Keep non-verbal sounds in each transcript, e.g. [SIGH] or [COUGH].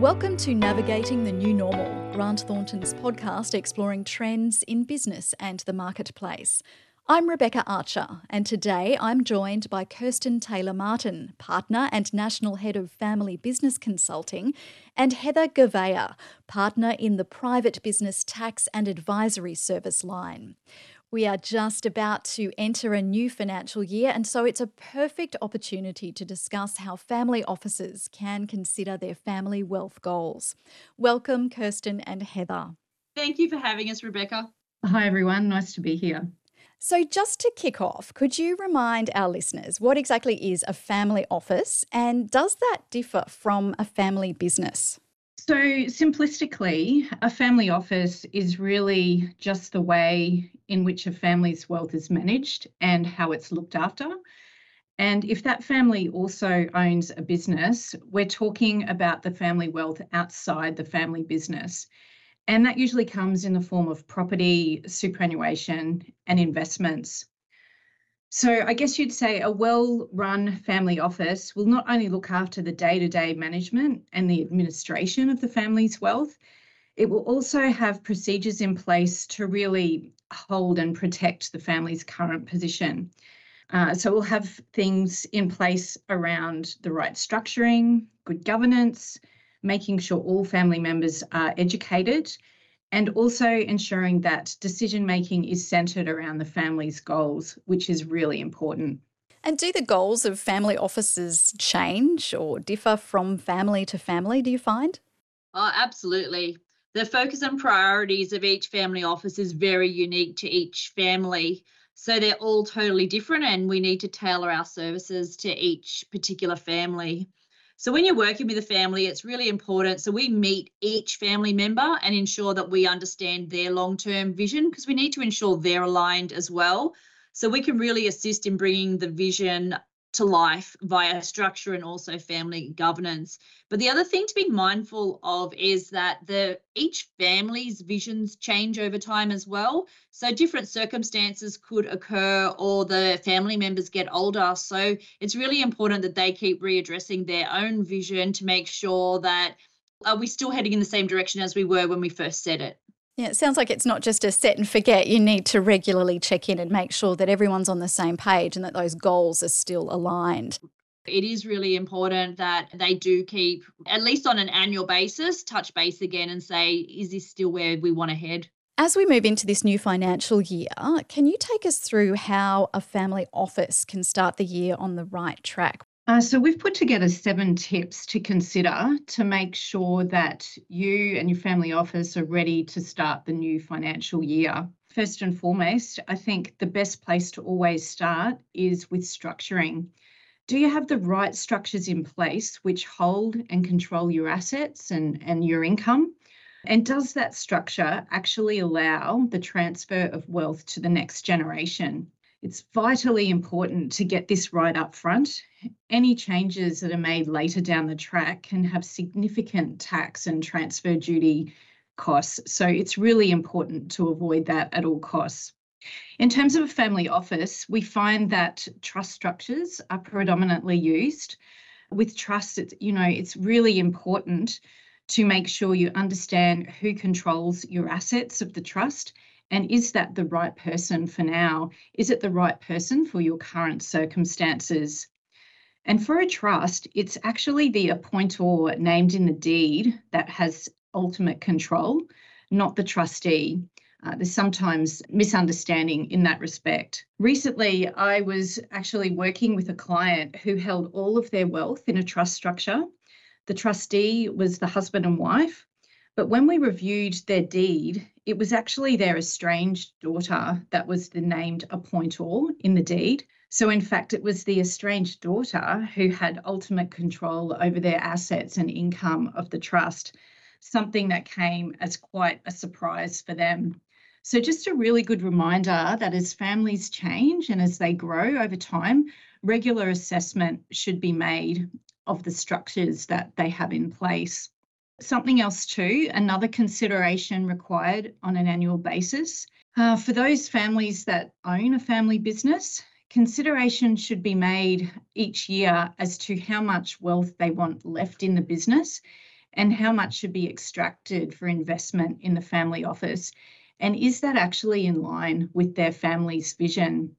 Welcome to Navigating the New Normal, Grant Thornton's podcast exploring trends in business and the marketplace. I'm Rebecca Archer, and today I'm joined by Kirsten Taylor Martin, partner and national head of family business consulting, and Heather Gouveia, partner in the private business tax and advisory service line. We are just about to enter a new financial year, and so it's a perfect opportunity to discuss how family offices can consider their family wealth goals. Welcome, Kirsten and Heather. Thank you for having us, Rebecca. Hi, everyone. Nice to be here. So, just to kick off, could you remind our listeners what exactly is a family office and does that differ from a family business? So, simplistically, a family office is really just the way in which a family's wealth is managed and how it's looked after. And if that family also owns a business, we're talking about the family wealth outside the family business. And that usually comes in the form of property, superannuation, and investments. So I guess you'd say a well-run family office will not only look after the day-to-day management and the administration of the family's wealth, it will also have procedures in place to really hold and protect the family's current position. Uh, so we'll have things in place around the right structuring, good governance, making sure all family members are educated and also ensuring that decision making is centered around the family's goals, which is really important. And do the goals of family offices change or differ from family to family, do you find? Oh, absolutely. The focus and priorities of each family office is very unique to each family. So they're all totally different, and we need to tailor our services to each particular family. So when you're working with a family, it's really important. So we meet each family member and ensure that we understand their long-term vision because we need to ensure they're aligned as well. So we can really assist in bringing the vision to life via structure and also family governance. But the other thing to be mindful of is that the each family's visions change over time as well. So different circumstances could occur or the family members get older. So it's really important that they keep readdressing their own vision to make sure that uh, are we still heading in the same direction as we were when we first set it. Yeah, it sounds like it's not just a set and forget. You need to regularly check in and make sure that everyone's on the same page and that those goals are still aligned. It is really important that they do keep, at least on an annual basis, touch base again and say, is this still where we want to head? As we move into this new financial year, can you take us through how a family office can start the year on the right track? Uh, so we've put together seven tips to consider to make sure that you and your family office are ready to start the new financial year. First and foremost, I think the best place to always start is with structuring. Do you have the right structures in place which hold and control your assets and, and your income? And does that structure actually allow the transfer of wealth to the next generation? It's vitally important to get this right up front. Any changes that are made later down the track can have significant tax and transfer duty costs. So it's really important to avoid that at all costs. In terms of a family office, we find that trust structures are predominantly used. With trust, it's, you know, it's really important to make sure you understand who controls your assets of the trust and is that the right person for now? Is it the right person for your current circumstances? And for a trust, it's actually the appointor named in the deed that has ultimate control, not the trustee. Uh, there's sometimes misunderstanding in that respect. Recently, I was actually working with a client who held all of their wealth in a trust structure. The trustee was the husband and wife, but when we reviewed their deed, it was actually their estranged daughter that was the named appointor in the deed. So, in fact, it was the estranged daughter who had ultimate control over their assets and income of the trust, something that came as quite a surprise for them. So, just a really good reminder that as families change and as they grow over time, regular assessment should be made of the structures that they have in place. Something else, too, another consideration required on an annual basis. Uh, for those families that own a family business, consideration should be made each year as to how much wealth they want left in the business and how much should be extracted for investment in the family office? And is that actually in line with their family's vision?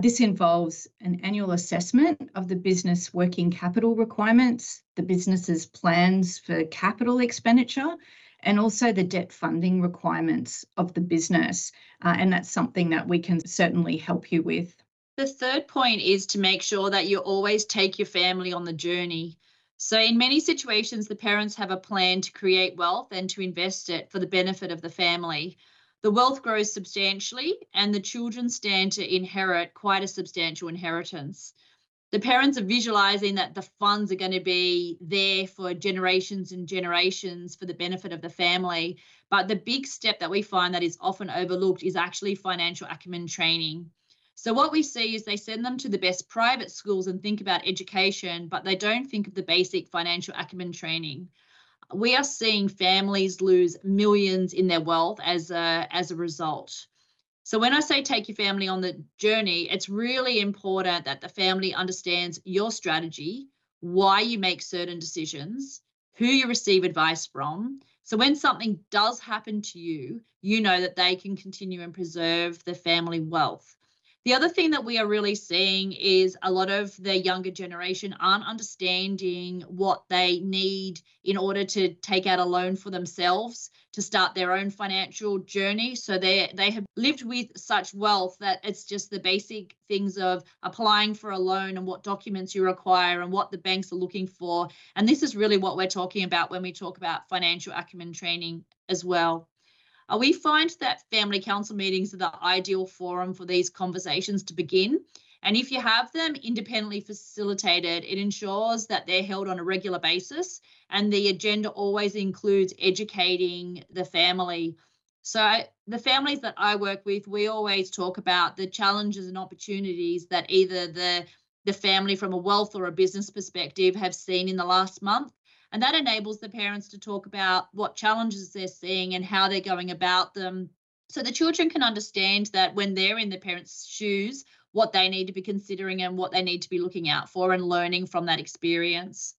This involves an annual assessment of the business working capital requirements, the business's plans for capital expenditure, and also the debt funding requirements of the business. Uh, and that's something that we can certainly help you with. The third point is to make sure that you always take your family on the journey. So, in many situations, the parents have a plan to create wealth and to invest it for the benefit of the family the wealth grows substantially and the children stand to inherit quite a substantial inheritance. The parents are visualizing that the funds are going to be there for generations and generations for the benefit of the family. But the big step that we find that is often overlooked is actually financial acumen training. So, what we see is they send them to the best private schools and think about education, but they don't think of the basic financial acumen training we are seeing families lose millions in their wealth as a as a result. So when I say take your family on the journey, it's really important that the family understands your strategy, why you make certain decisions, who you receive advice from. So when something does happen to you, you know that they can continue and preserve the family wealth. The other thing that we are really seeing is a lot of the younger generation aren't understanding what they need in order to take out a loan for themselves to start their own financial journey. So they they have lived with such wealth that it's just the basic things of applying for a loan and what documents you require and what the banks are looking for. And this is really what we're talking about when we talk about financial acumen training as well. Uh, we find that family council meetings are the ideal forum for these conversations to begin. And if you have them independently facilitated, it ensures that they're held on a regular basis and the agenda always includes educating the family. So, the families that I work with, we always talk about the challenges and opportunities that either the the family from a wealth or a business perspective have seen in the last month and that enables the parents to talk about what challenges they're seeing and how they're going about them. So the children can understand that when they're in the parents' shoes, what they need to be considering and what they need to be looking out for and learning from that experience.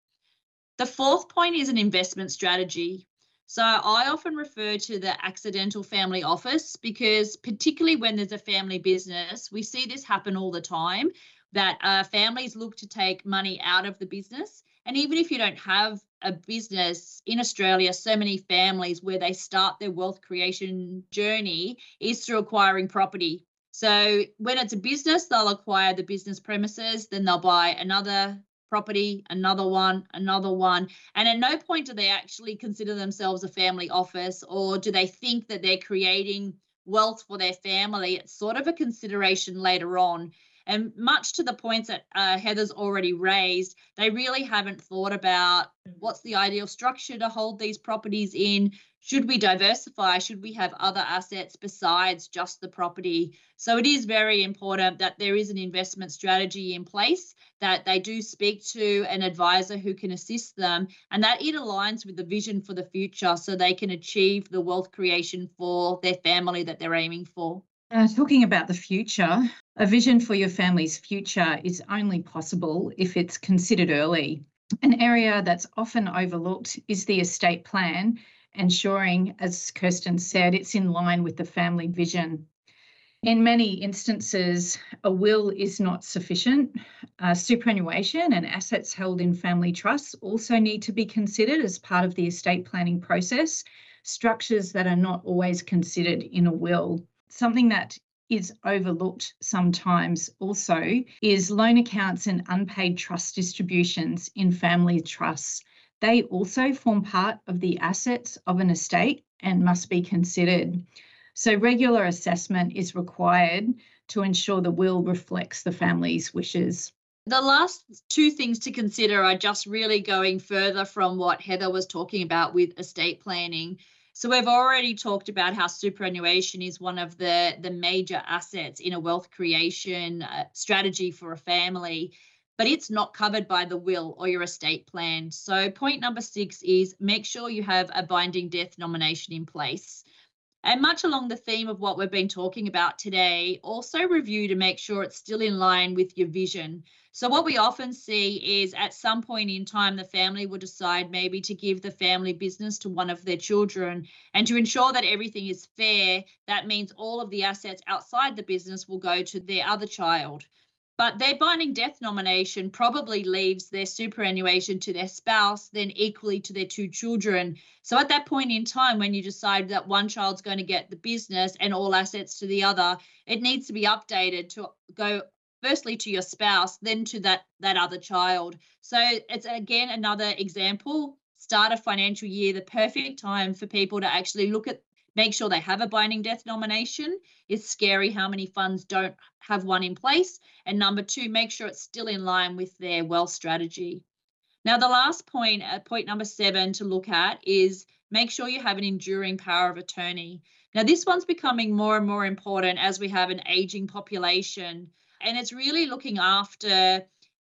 The fourth point is an investment strategy. So I often refer to the accidental family office because, particularly when there's a family business, we see this happen all the time that uh, families look to take money out of the business. And even if you don't have a business in Australia, so many families where they start their wealth creation journey is through acquiring property. So when it's a business, they'll acquire the business premises, then they'll buy another property, another one, another one. And at no point do they actually consider themselves a family office or do they think that they're creating wealth for their family. It's sort of a consideration later on. And much to the points that uh, Heather's already raised, they really haven't thought about mm. what's the ideal structure to hold these properties in. Should we diversify? Should we have other assets besides just the property? So it is very important that there is an investment strategy in place, that they do speak to an advisor who can assist them, and that it aligns with the vision for the future so they can achieve the wealth creation for their family that they're aiming for. Uh, talking about the future, a vision for your family's future is only possible if it's considered early. An area that's often overlooked is the estate plan, ensuring, as Kirsten said, it's in line with the family vision. In many instances, a will is not sufficient. Uh, superannuation and assets held in family trusts also need to be considered as part of the estate planning process, structures that are not always considered in a will something that is overlooked sometimes also is loan accounts and unpaid trust distributions in family trusts. They also form part of the assets of an estate and must be considered. So, regular assessment is required to ensure the will reflects the family's wishes. The last two things to consider are just really going further from what Heather was talking about with estate planning so we've already talked about how superannuation is one of the, the major assets in a wealth creation uh, strategy for a family, but it's not covered by the will or your estate plan. So point number six is make sure you have a binding death nomination in place. And much along the theme of what we've been talking about today, also review to make sure it's still in line with your vision. So, what we often see is at some point in time, the family will decide maybe to give the family business to one of their children. And to ensure that everything is fair, that means all of the assets outside the business will go to their other child. But their binding death nomination probably leaves their superannuation to their spouse, then equally to their two children. So at that point in time, when you decide that one child's going to get the business and all assets to the other, it needs to be updated to go firstly to your spouse, then to that that other child. So it's again another example. Start a financial year, the perfect time for people to actually look at make sure they have a binding death nomination. It's scary how many funds don't have one in place. And number two, make sure it's still in line with their wealth strategy. Now, the last point, uh, point number seven to look at is make sure you have an enduring power of attorney. Now, this one's becoming more and more important as we have an aging population. And it's really looking after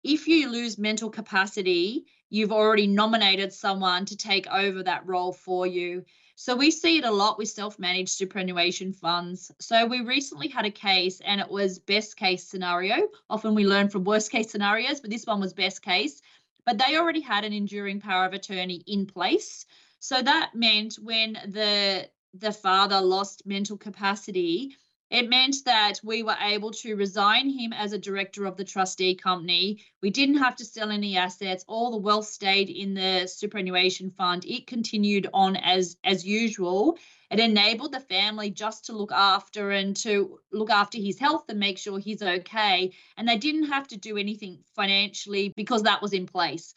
if you lose mental capacity, you've already nominated someone to take over that role for you. So we see it a lot with self-managed superannuation funds. So we recently had a case and it was best case scenario. Often we learn from worst case scenarios, but this one was best case. But they already had an enduring power of attorney in place. So that meant when the the father lost mental capacity, it meant that we were able to resign him as a director of the trustee company. We didn't have to sell any assets. All the wealth stayed in the superannuation fund. It continued on as as usual. It enabled the family just to look after and to look after his health and make sure he's okay. And they didn't have to do anything financially because that was in place.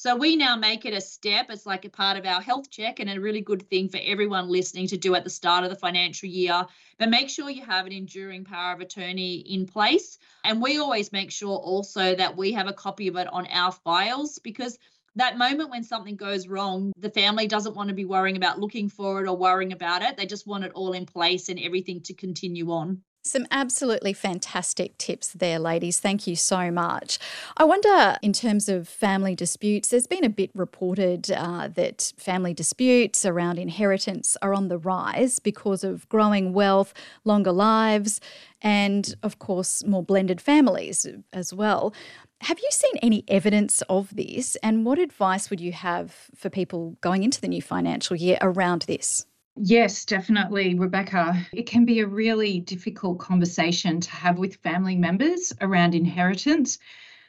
So we now make it a step. It's like a part of our health check and a really good thing for everyone listening to do at the start of the financial year. But make sure you have an enduring power of attorney in place. And we always make sure also that we have a copy of it on our files because that moment when something goes wrong, the family doesn't want to be worrying about looking for it or worrying about it. They just want it all in place and everything to continue on. Some absolutely fantastic tips there, ladies. Thank you so much. I wonder, in terms of family disputes, there's been a bit reported uh, that family disputes around inheritance are on the rise because of growing wealth, longer lives, and of course, more blended families as well. Have you seen any evidence of this? And what advice would you have for people going into the new financial year around this? Yes, definitely, Rebecca. It can be a really difficult conversation to have with family members around inheritance,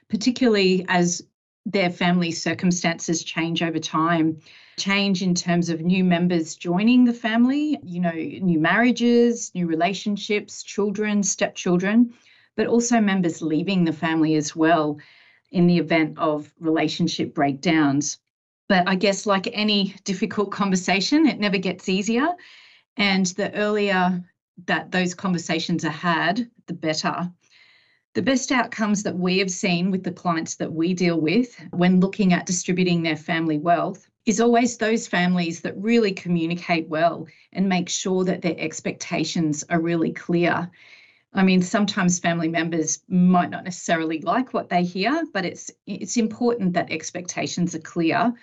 particularly as their family circumstances change over time. Change in terms of new members joining the family, you know, new marriages, new relationships, children, stepchildren, but also members leaving the family as well in the event of relationship breakdowns. But I guess, like any difficult conversation, it never gets easier. And the earlier that those conversations are had, the better. The best outcomes that we have seen with the clients that we deal with when looking at distributing their family wealth is always those families that really communicate well and make sure that their expectations are really clear. I mean, sometimes family members might not necessarily like what they hear, but it's it's important that expectations are clear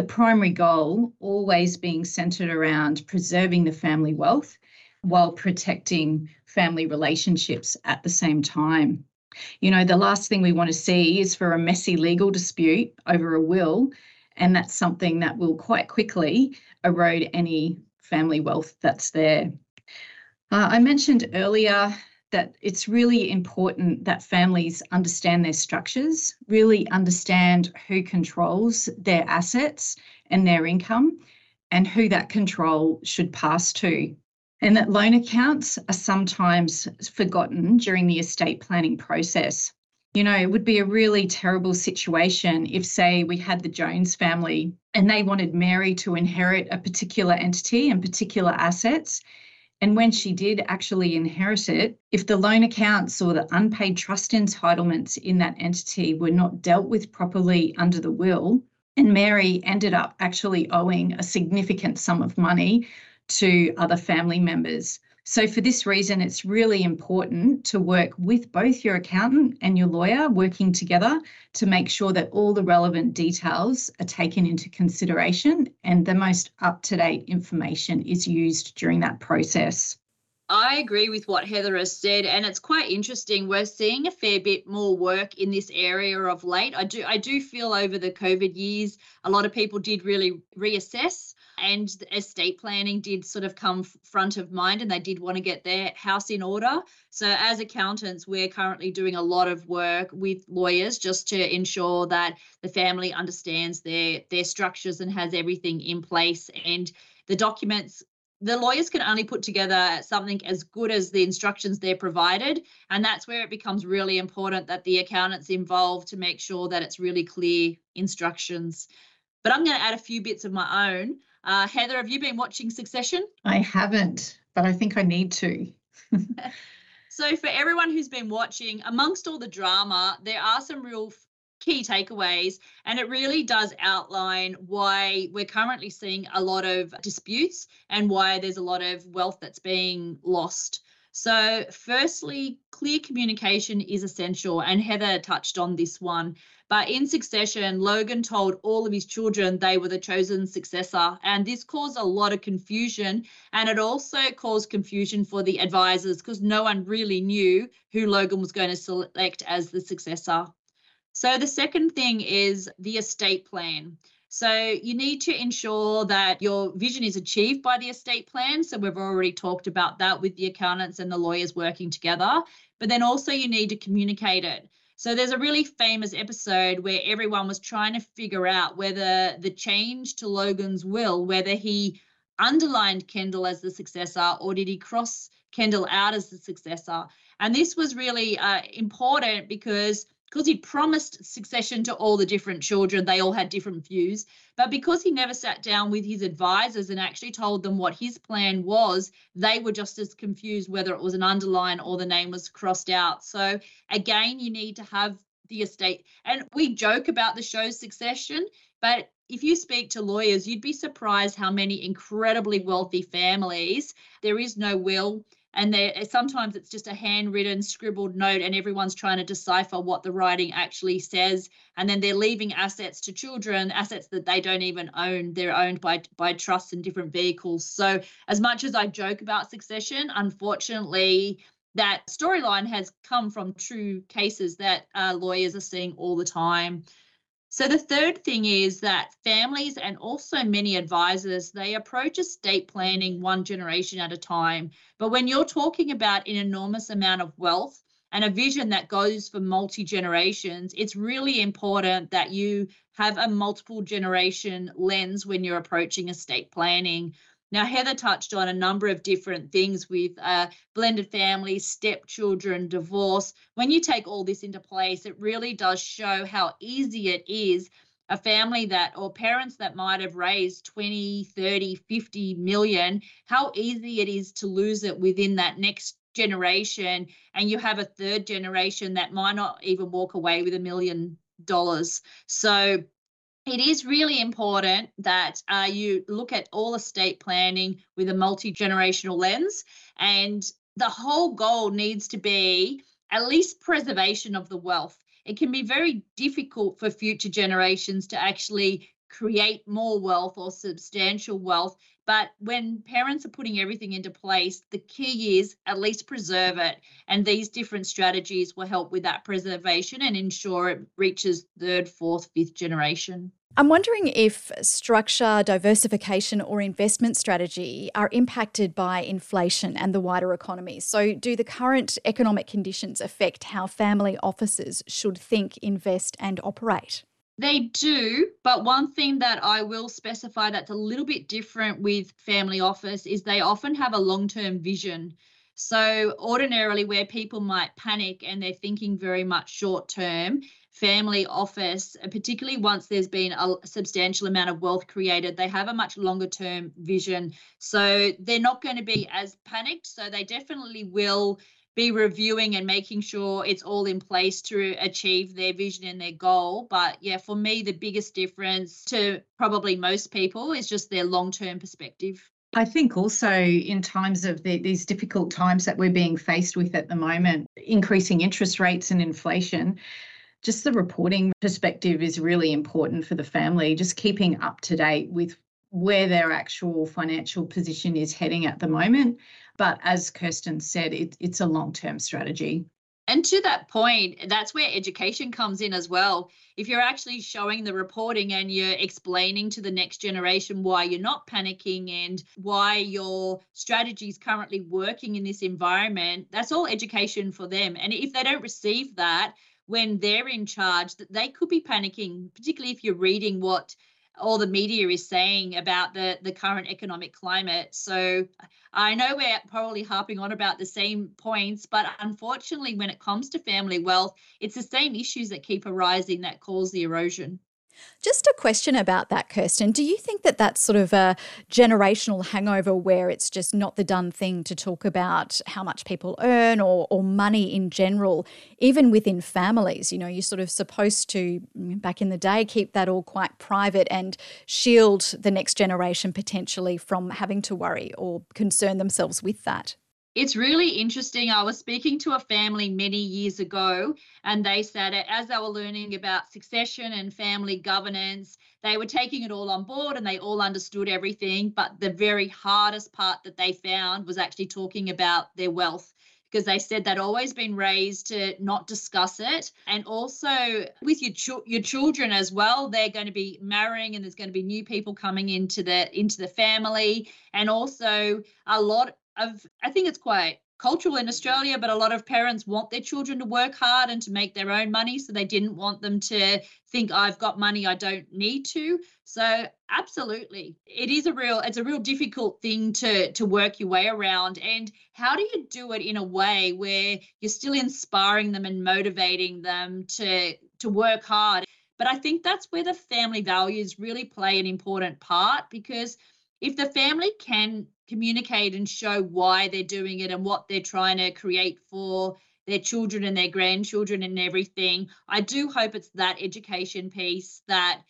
the primary goal always being centered around preserving the family wealth while protecting family relationships at the same time. You know, the last thing we want to see is for a messy legal dispute over a will, and that's something that will quite quickly erode any family wealth that's there. Uh, I mentioned earlier that it's really important that families understand their structures, really understand who controls their assets and their income, and who that control should pass to. And that loan accounts are sometimes forgotten during the estate planning process. You know, it would be a really terrible situation if, say, we had the Jones family and they wanted Mary to inherit a particular entity and particular assets and when she did actually inherit it, if the loan accounts or the unpaid trust entitlements in that entity were not dealt with properly under the will, and Mary ended up actually owing a significant sum of money to other family members, So, for this reason, it's really important to work with both your accountant and your lawyer working together to make sure that all the relevant details are taken into consideration and the most up to date information is used during that process. I agree with what Heather has said, and it's quite interesting. We're seeing a fair bit more work in this area of late. I do, I do feel over the COVID years, a lot of people did really reassess, and estate planning did sort of come front of mind, and they did want to get their house in order. So, as accountants, we're currently doing a lot of work with lawyers just to ensure that the family understands their their structures and has everything in place and the documents the lawyers can only put together something as good as the instructions they're provided. And that's where it becomes really important that the accountant's involved to make sure that it's really clear instructions. But I'm going to add a few bits of my own. Uh, Heather, have you been watching Succession? I haven't, but I think I need to. [LAUGHS] so, for everyone who's been watching, amongst all the drama, there are some real key takeaways. And it really does outline why we're currently seeing a lot of disputes and why there's a lot of wealth that's being lost. So, firstly, clear communication is essential, and Heather touched on this one. But in succession, Logan told all of his children they were the chosen successor, and this caused a lot of confusion. And it also caused confusion for the advisors because no one really knew who Logan was going to select as the successor. So the second thing is the estate plan. So you need to ensure that your vision is achieved by the estate plan. So we've already talked about that with the accountants and the lawyers working together. But then also you need to communicate it. So there's a really famous episode where everyone was trying to figure out whether the change to Logan's will, whether he underlined Kendall as the successor or did he cross Kendall out as the successor. And this was really uh, important because because he promised succession to all the different children, they all had different views. But because he never sat down with his advisors and actually told them what his plan was, they were just as confused whether it was an underline or the name was crossed out. So, again, you need to have the estate. And we joke about the show's Succession, but if you speak to lawyers, you'd be surprised how many incredibly wealthy families there is no will and there sometimes it's just a handwritten scribbled note and everyone's trying to decipher what the writing actually says. And then they're leaving assets to children assets that they don't even own. They're owned by by trusts and different vehicles. So as much as i joke about succession unfortunately that storyline has come from true cases that uh, lawyers are seeing all the time so the third thing is that families and also many advisors, they approach estate planning one generation at a time. But when you're talking about an enormous amount of wealth and a vision that goes for multi generations, it's really important that you have a multiple generation lens when you're approaching estate planning. Now, Heather touched on a number of different things with uh, blended families, stepchildren, divorce. When you take all this into place, it really does show how easy it is a family that or parents that might have raised 20 30 50 million how easy it is to lose it within that next generation and you have a third generation that might not even walk away with a million dollars so it is really important that uh, you look at all estate planning with a multi generational lens, and the whole goal needs to be at least preservation of the wealth. It can be very difficult for future generations to actually create more wealth or substantial wealth. But when parents are putting everything into place, the key is at least preserve it. And these different strategies will help with that preservation and ensure it reaches third, fourth, fifth generation. I'm wondering if structure, diversification, or investment strategy are impacted by inflation and the wider economy. So, do the current economic conditions affect how family offices should think, invest, and operate? They do, but one thing that I will specify that's a little bit different with family office is they often have a long term vision. So, ordinarily, where people might panic and they're thinking very much short term, family office, particularly once there's been a substantial amount of wealth created, they have a much longer term vision. So, they're not going to be as panicked. So, they definitely will be reviewing and making sure it's all in place to achieve their vision and their goal. But yeah, for me, the biggest difference to probably most people is just their long term perspective. I think also in times of the, these difficult times that we're being faced with at the moment, increasing interest rates and inflation, just the reporting perspective is really important for the family, just keeping up to date with where their actual financial position is heading at the moment. But as Kirsten said, it, it's a long term strategy. And to that point, that's where education comes in as well. If you're actually showing the reporting and you're explaining to the next generation why you're not panicking and why your strategy is currently working in this environment, that's all education for them. And if they don't receive that when they're in charge, that they could be panicking, particularly if you're reading what all the media is saying about the the current economic climate. So I know we're probably harping on about the same points, but unfortunately, when it comes to family wealth, it's the same issues that keep arising that cause the erosion. Just a question about that, Kirsten. Do you think that that's sort of a generational hangover where it's just not the done thing to talk about how much people earn or, or money in general, even within families? You know, you're sort of supposed to, back in the day, keep that all quite private and shield the next generation potentially from having to worry or concern themselves with that. It's really interesting. I was speaking to a family many years ago, and they said as they were learning about succession and family governance, they were taking it all on board and they all understood everything. But the very hardest part that they found was actually talking about their wealth because they said they'd always been raised to not discuss it and also with your your children as well they're going to be marrying and there's going to be new people coming into the into the family and also a lot of I think it's quite cultural in Australia, but a lot of parents want their children to work hard and to make their own money. So they didn't want them to think I've got money, I don't need to. So absolutely. It is a real, it's a real difficult thing to to work your way around. And how do you do it in a way where you're still inspiring them and motivating them to to work hard? But I think that's where the family values really play an important part because if the family can communicate and show why they're doing it and what they're trying to create for their children and their grandchildren and everything. I do hope it's that education piece that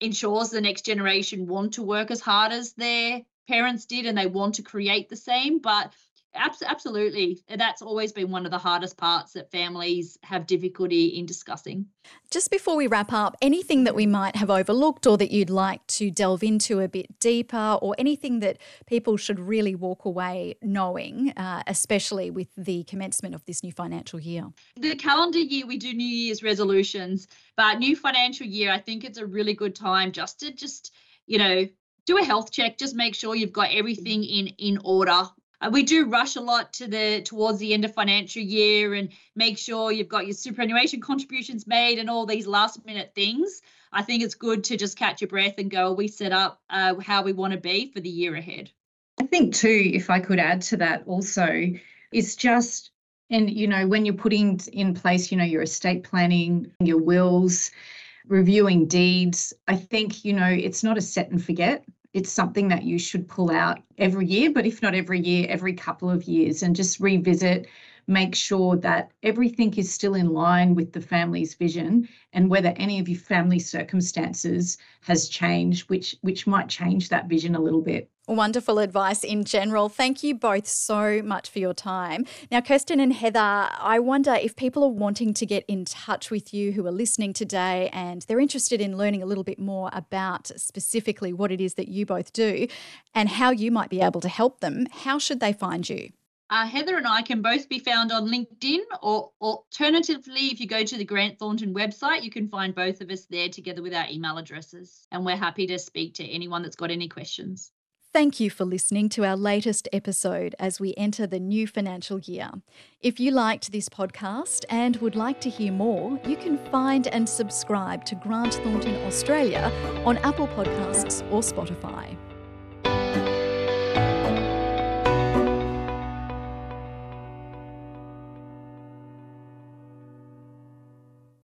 ensures the next generation want to work as hard as their parents did and they want to create the same. But Absolutely. That's always been one of the hardest parts that families have difficulty in discussing. Just before we wrap up, anything that we might have overlooked or that you'd like to delve into a bit deeper, or anything that people should really walk away knowing, uh, especially with the commencement of this new financial year? The calendar year, we do New Year's resolutions, but new financial year, I think it's a really good time just to just, you know, do a health check just make sure you've got everything in in order uh, we do rush a lot to the towards the end of financial year and make sure you've got your superannuation contributions made and all these last minute things. I think it's good to just catch your breath and go, we set up uh, how we want to be for the year ahead. I think too, if I could add to that also, it's just and you know when you're putting in place, you know your estate planning, your wills, reviewing deeds. I think you know it's not a set and forget it's something that you should pull out every year, but if not every year, every couple of years, and just revisit, make sure that everything is still in line with the family's vision and whether any of your family circumstances has changed, which which might change that vision a little bit. Wonderful advice in general. Thank you both so much for your time. Now, Kirsten and Heather, I wonder if people are wanting to get in touch with you who are listening today and they're interested in learning a little bit more about specifically what it is that you both do and how you might be able to help them, how should they find you? Uh, Heather and I can both be found on LinkedIn, or alternatively, if you go to the Grant Thornton website, you can find both of us there together with our email addresses. And we're happy to speak to anyone that's got any questions. Thank you for listening to our latest episode as we enter the new financial year. If you liked this podcast and would like to hear more, you can find and subscribe to Grant Thornton Australia on Apple Podcasts or Spotify.